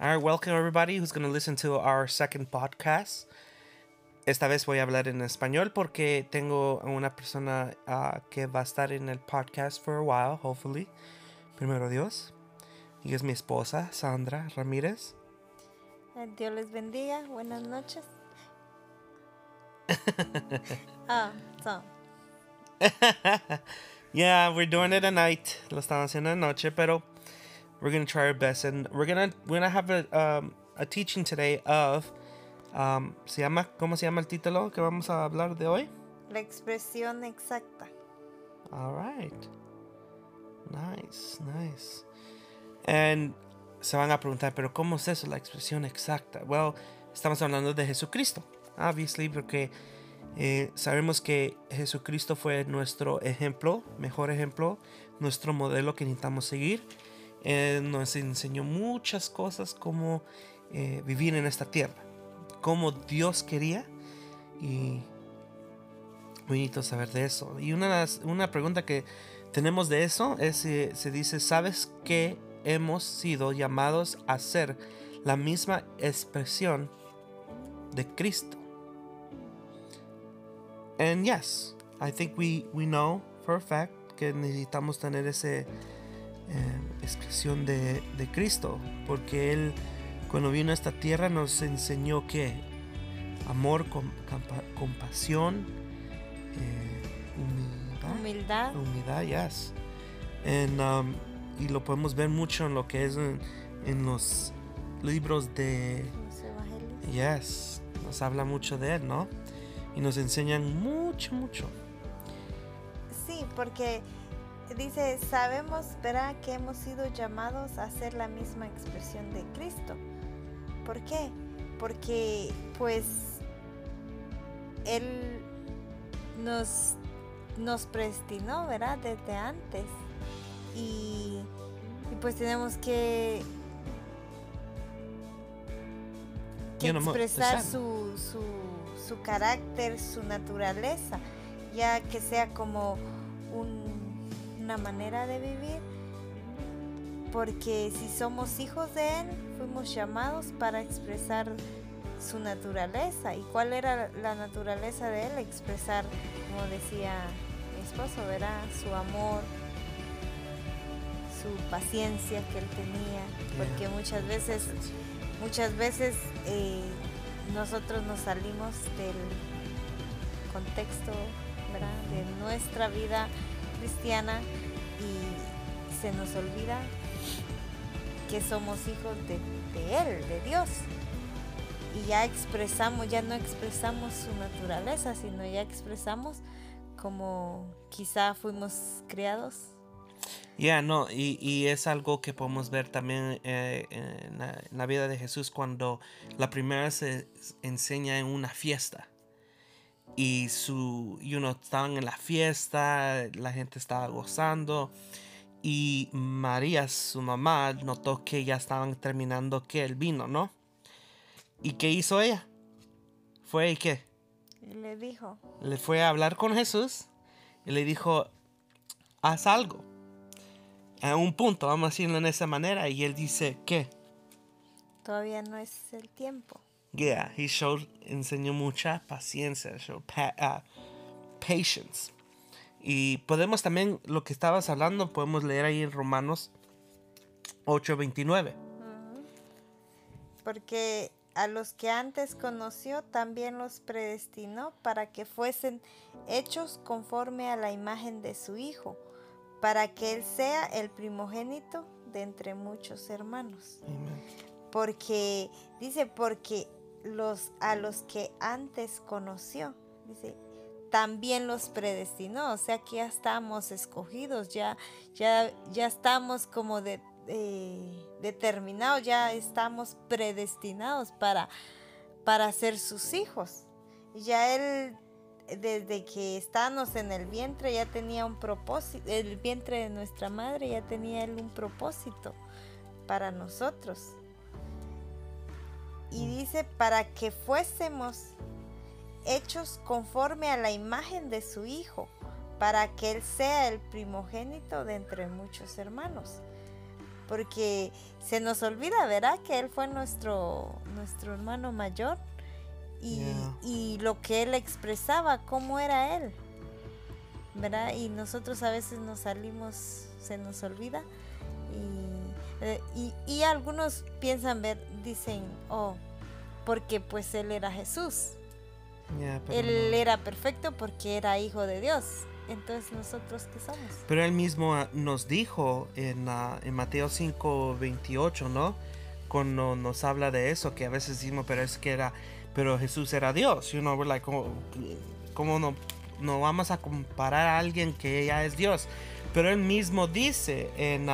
All right, welcome everybody who's going to listen to our second podcast. Esta vez voy a hablar en español porque tengo una persona uh, que va a estar en el podcast for a while, hopefully. Primero Dios. Y es mi esposa, Sandra Ramírez. Eh, Dios les bendiga. Buenas noches. ah, so. yeah, we're doing it at night. Lo estamos haciendo de noche, pero we're gonna try our best, and we're gonna we're gonna have a um, a teaching today of um, se llama cómo se llama el título que vamos a hablar de hoy. La expresión exacta. All right. Nice, nice. And se van a preguntar, pero ¿cómo es eso, la expresión exacta? Well, estamos hablando de Jesucristo, obviously, porque eh, sabemos que Jesucristo fue nuestro ejemplo, mejor ejemplo, nuestro modelo que necesitamos seguir. Él nos enseñó muchas cosas como eh, vivir en esta tierra, como Dios quería y bonito saber de eso. Y una, una pregunta que tenemos de eso es, eh, se dice, ¿sabes que hemos sido llamados a ser la misma expresión de Cristo? And yes, I think we, we know for a fact que necesitamos tener esa eh, expresión de, de, Cristo, porque Él cuando vino a esta tierra nos enseñó que amor, com, compasión, eh, humildad, humildad, humildad, yes. And, um, y lo podemos ver mucho en lo que es en, en los libros de yes nos habla mucho de él no y nos enseñan mucho mucho. Sí porque dice sabemos verá que hemos sido llamados a ser la misma expresión de Cristo ¿por qué? porque pues él nos nos predestinó verdad desde antes. Y, y pues tenemos que, que expresar su, su, su, carácter, su naturaleza, ya que sea como una manera de vivir, porque si somos hijos de Él, fuimos llamados para expresar su naturaleza. ¿Y cuál era la naturaleza de Él? Expresar, como decía mi esposo, verá, su amor, su paciencia que él tenía, porque muchas veces, muchas veces eh, nosotros nos salimos del contexto de nuestra vida cristiana y se nos olvida que somos hijos de, Él, de Dios. Y ya expresamos, ya no expresamos su naturaleza, sino ya expresamos como quizá fuimos criados ya, no, y, es algo que podemos ver también eh, en, la, vida de Jesús cuando la primera se enseña en una fiesta. Y su, you know, estaban en la fiesta, la gente estaba gozando. Y María, su mamá, notó que ya estaban terminando que el vino, ¿no? ¿Y qué hizo ella? Fue y qué? Le dijo. Le fue a hablar con Jesús y le dijo, haz algo a un punto, vamos a decirlo en esa manera, y él dice, ¿qué? Todavía no es el tiempo. Yeah, he showed, enseñó mucha paciencia, showed pa uh, patience. Y podemos también, lo que estabas hablando, podemos leer ahí en Romanos 8:29. Uh -huh. Porque a los que antes conoció, también los predestinó para que fuesen hechos conforme a la imagen de su Hijo para que Él sea el primogénito de entre muchos hermanos. Amen. Porque, dice, porque los, a los que antes conoció, dice, también los predestinó, o sea que ya estamos escogidos, ya, ya, ya estamos como de, determinados, ya estamos predestinados para, para ser sus hijos. Ya Él desde que estábamos en el vientre ya tenía un propósito, el vientre de nuestra madre ya tenía él un propósito para nosotros. Y dice, para que fuésemos hechos conforme a la imagen de su Hijo, para que Él sea el primogénito de entre muchos hermanos. porque se nos olvida, ¿verdad? Que Él fue nuestro, nuestro hermano mayor y, y lo que Él expresaba, cómo era Él, ¿verdad? Y nosotros a veces nos salimos, se nos olvida y, eh, y, y algunos piensan ver, dicen, oh, porque pues Él era Jesús. él era perfecto porque era hijo de Dios entonces nosotros qué somos. Pero él mismo ah, nos dijo en, uh, en Mateo 5, 28, ¿no? Cuando nos habla de eso, que a veces decimos, pero es que era, pero Jesús era Dios, you know, like, ¿cómo, no, no vamos a comparar a alguien que ya es Dios? Pero él mismo dice en,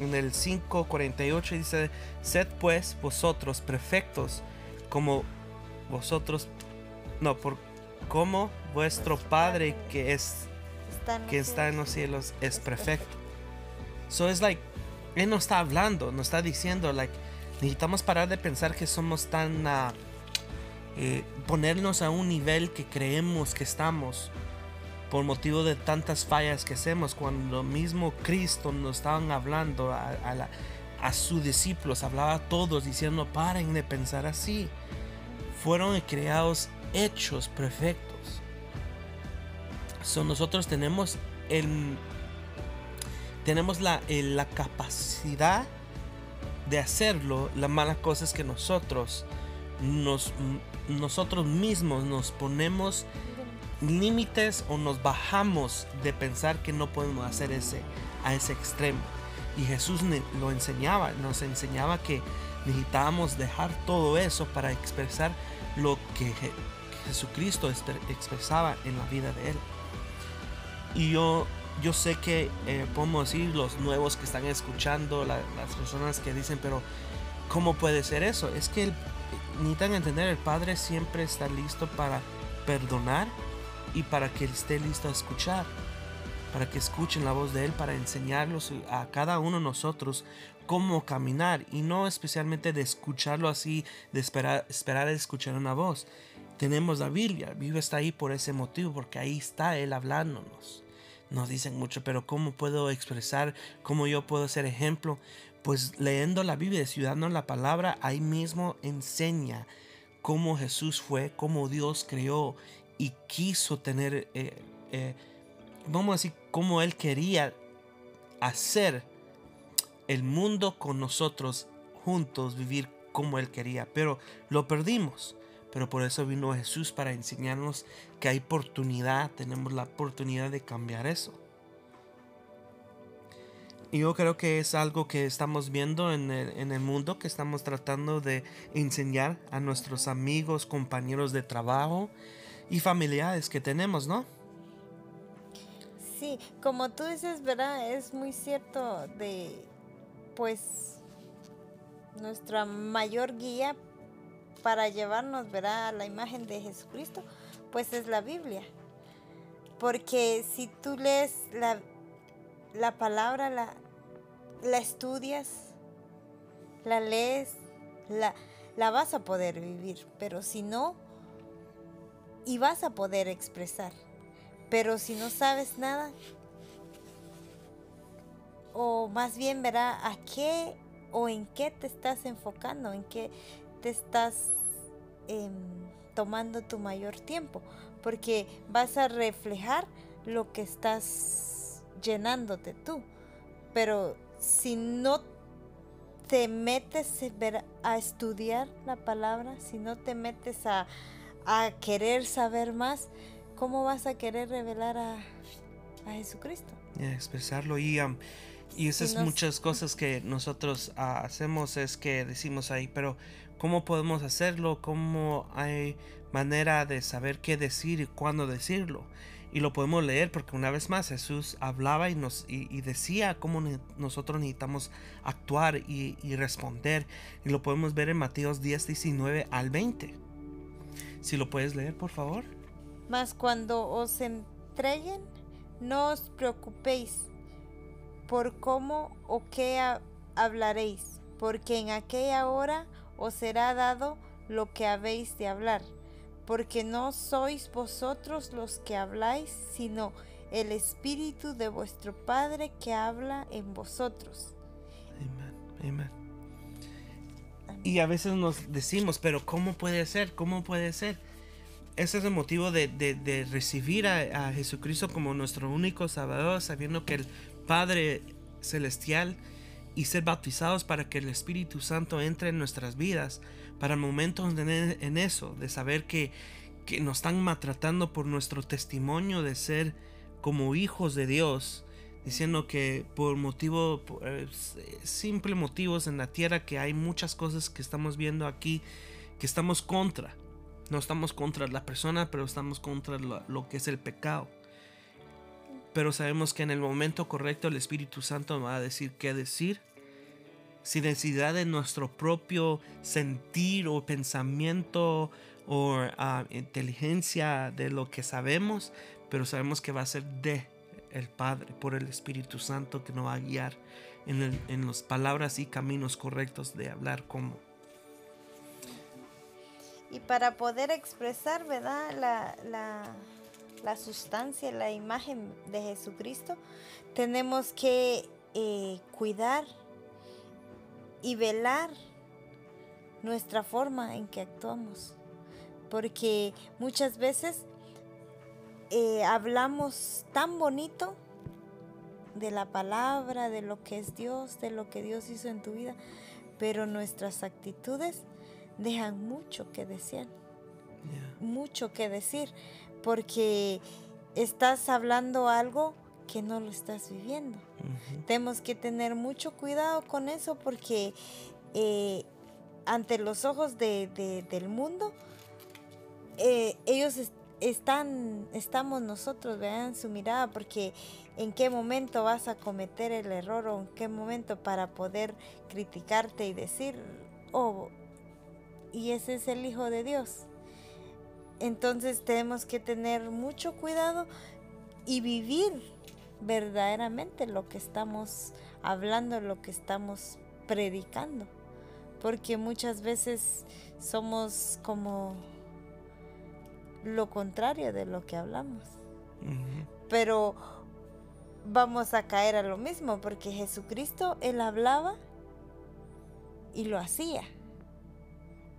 en el 5.48, dice, sed pues vosotros perfectos como vosotros, no, por como vuestro Padre que es que está en los cielos es perfecto. So es like, Él no está hablando, nos está diciendo, like, necesitamos parar de pensar que somos tan, uh, eh, ponernos a un nivel que creemos que estamos por motivo de tantas fallas que hacemos, cuando mismo Cristo nos estaban hablando a, a, a sus discípulos, hablaba a todos diciendo, paren de pensar así. Fueron creados hechos perfectos nosotros tenemos el, tenemos la, la capacidad de hacerlo. La mala cosa es que nosotros nos, nosotros mismos nos ponemos límites o nos bajamos de pensar que no podemos hacer ese a ese extremo. Y Jesús lo enseñaba, nos enseñaba que necesitábamos dejar todo eso para expresar lo que Jesucristo expresaba en la vida de él. Y yo, yo sé que eh, podemos decir los nuevos que están escuchando, las personas que dicen, pero ¿cómo puede ser eso? Es que el, necesitan entender, el Padre siempre está listo para perdonar y para que esté listo a escuchar, para que escuchen la voz de Él, para enseñarlos a cada uno de nosotros cómo caminar y no especialmente de escucharlo así, de esperar, esperar a escuchar una voz. Tenemos la Biblia, la Biblia está ahí por ese motivo, porque ahí está Él hablándonos nos dicen mucho, pero ¿cómo puedo expresar? ¿Cómo yo puedo ser ejemplo? Pues leyendo la Biblia, estudiando la palabra, ahí mismo enseña cómo Jesús fue, cómo Dios creó y quiso tener, eh, eh, vamos a decir, Él quería hacer el mundo con nosotros juntos, vivir como Él quería, pero lo perdimos. Pero por eso vino Jesús para enseñarnos que hay oportunidad, tenemos la oportunidad de cambiar eso. Y yo creo que es algo que estamos viendo en el, mundo, que estamos tratando de enseñar a nuestros amigos, compañeros de trabajo y familiares que tenemos, ¿no? Sí, como tú dices, ¿verdad? Es muy cierto de, pues, nuestra mayor guía para llevarnos, verá, a la imagen de Jesucristo, pues es la Biblia. Porque si tú lees la, la palabra, la, la estudias, la lees, la, la vas a poder vivir. Pero si no, y vas a poder expresar. Pero si no sabes nada, o más bien verá a qué o en qué te estás enfocando, en qué te estás Em, tomando tu mayor tiempo, porque vas a reflejar lo que estás llenándote tú. Pero si no te metes a estudiar la palabra, si no te metes a, querer saber más, ¿cómo vas a querer revelar a, Jesucristo? expresarlo y... y esas muchas cosas que nosotros ah, hacemos es que decimos ahí, pero ¿Cómo podemos hacerlo? ¿Cómo hay manera de saber qué decir y cuándo decirlo? Y lo podemos leer porque una vez más Jesús hablaba y, nos, y, decía cómo nosotros necesitamos actuar y, y, responder. Y lo podemos ver en Mateo 10, 19 al 20. Si lo puedes leer, por favor. Mas cuando os entreguen, no os preocupéis por cómo o qué hablaréis, porque en aquella hora os será dado lo que habéis de hablar, porque no sois vosotros los que habláis, sino el Espíritu de vuestro Padre que habla en vosotros. Amén. Y a veces nos decimos, pero ¿cómo puede ser? ¿Cómo puede ser? Ese es el motivo de, recibir a, a, Jesucristo como nuestro único Salvador, sabiendo que el Padre Celestial y ser bautizados para que el Espíritu Santo entre en nuestras vidas, para momentos en, eso, de saber que, que nos están maltratando por nuestro testimonio de ser como hijos de Dios, diciendo que por motivo, por, eh, simple motivos en la tierra, que hay muchas cosas que estamos viendo aquí que estamos contra. No estamos contra la persona, pero estamos contra lo que es el pecado pero sabemos que en el momento correcto el Espíritu Santo va a decir qué decir. Sin necesidad de nuestro propio sentir o pensamiento o ah, inteligencia de lo que sabemos, pero sabemos que va a ser de el Padre, por el Espíritu Santo que nos va a guiar en, las palabras y caminos correctos de hablar como. Y para poder expresar, ¿verdad? La, la, la sustancia, la imagen de Jesucristo, tenemos que eh, cuidar y velar nuestra forma en que actuamos. Porque muchas veces eh, hablamos tan bonito de la palabra, de lo que es Dios, de lo que Dios hizo en tu vida, pero nuestras actitudes dejan mucho que desear, mucho que decir porque estás hablando algo que no lo estás viviendo. Tenemos que tener mucho cuidado con eso porque eh, ante los ojos del mundo, eh, ellos están, estamos nosotros, vean su mirada, porque en qué momento vas a cometer el error o en qué momento para poder criticarte y decir, oh, y ese es el Hijo de Dios. Entonces tenemos que tener mucho cuidado y vivir verdaderamente lo que estamos hablando, lo que estamos predicando. Porque muchas veces somos como lo contrario de lo que hablamos. Pero vamos a caer a lo mismo, porque Jesucristo, Él hablaba y lo hacía.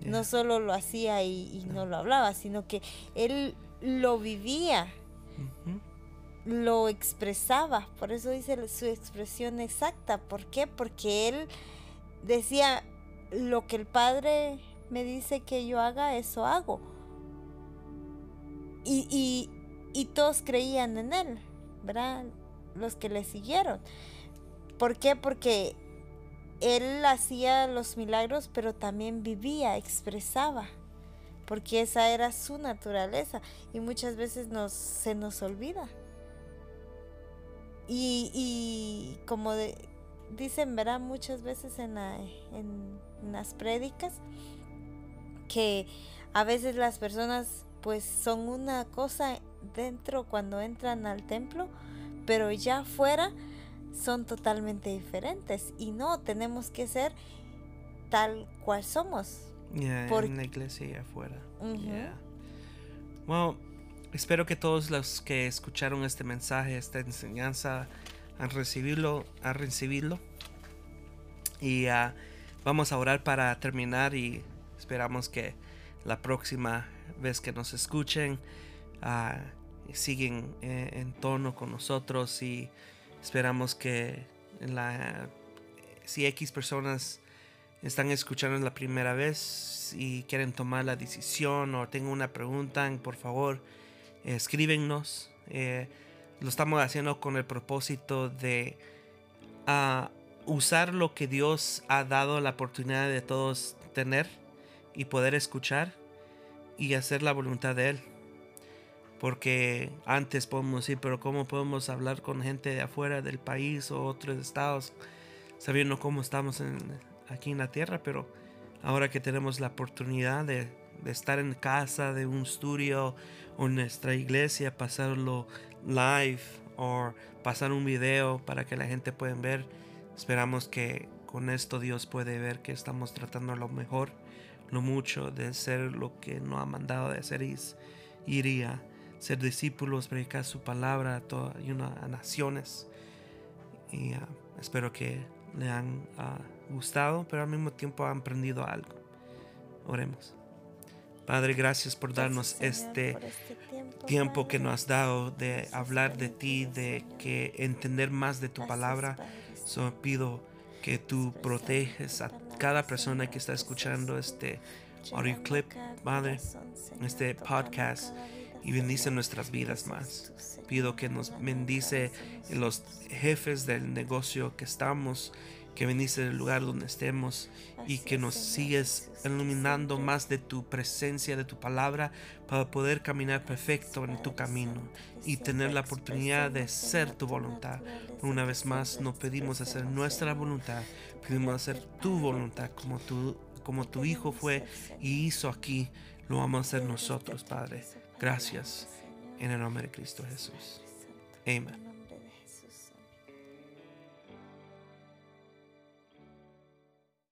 No solo lo hacía y, no lo hablaba, sino que él lo vivía, lo expresaba. Por eso dice su expresión exacta. ¿Por qué? Porque él decía, lo que el Padre me dice que yo haga, eso hago. Y, y todos creían en él, ¿verdad? Los que le siguieron. ¿Por qué? Porque él hacía los milagros, pero también vivía, expresaba, porque esa era su naturaleza y muchas veces nos, se nos olvida. Y, como dicen, verá muchas veces en, en, las prédicas, que a veces las personas pues son una cosa dentro cuando entran al templo, pero ya fuera son totalmente diferentes y no tenemos que ser tal cual somos. en la iglesia y afuera. Bueno, espero que todos los que escucharon este mensaje, esta enseñanza, han recibido, han recibido. Y ah, vamos a orar para terminar y esperamos que la próxima vez que nos escuchen uh, siguen eh, en tono con nosotros y Esperamos que la, si X personas están escuchando la primera vez y quieren tomar la decisión o tengan una pregunta, por favor, escríbenos. Eh, lo estamos haciendo con el propósito de ah, usar lo que Dios ha dado la oportunidad de todos tener y poder escuchar y hacer la voluntad de Él. Porque antes podemos decir, pero ¿cómo podemos hablar con gente de afuera del país o otros estados sabiendo cómo estamos aquí en la tierra? Pero ahora que tenemos la oportunidad de, estar en casa, de un estudio o nuestra iglesia, pasarlo live o pasar un video para que la gente pueda ver, esperamos que con esto Dios puede ver que estamos tratando lo mejor, lo mucho de ser lo que nos ha mandado de hacer y iría ser discípulos, predicar su palabra a, todas a naciones. Y ah, espero que le han ah, gustado, pero al mismo tiempo han aprendido algo. Oremos. Padre, gracias por darnos este, este tiempo que nos has dado de hablar de ti, de que entender más de tu palabra. So, pido que tú proteges a cada persona que está escuchando este audio clip, Padre, este podcast y bendice nuestras vidas más. Pido que nos bendice los jefes del negocio que estamos que bendice el lugar donde estemos y que nos sigues iluminando más de tu presencia, de tu palabra, para poder caminar perfecto en tu camino y tener la oportunidad de ser tu voluntad. Una vez más, no pedimos hacer nuestra voluntad, pedimos hacer tu voluntad como tu, como tu Hijo fue y hizo aquí, lo vamos a hacer nosotros, Padre. Gracias en el nombre de Cristo Jesús. Amén.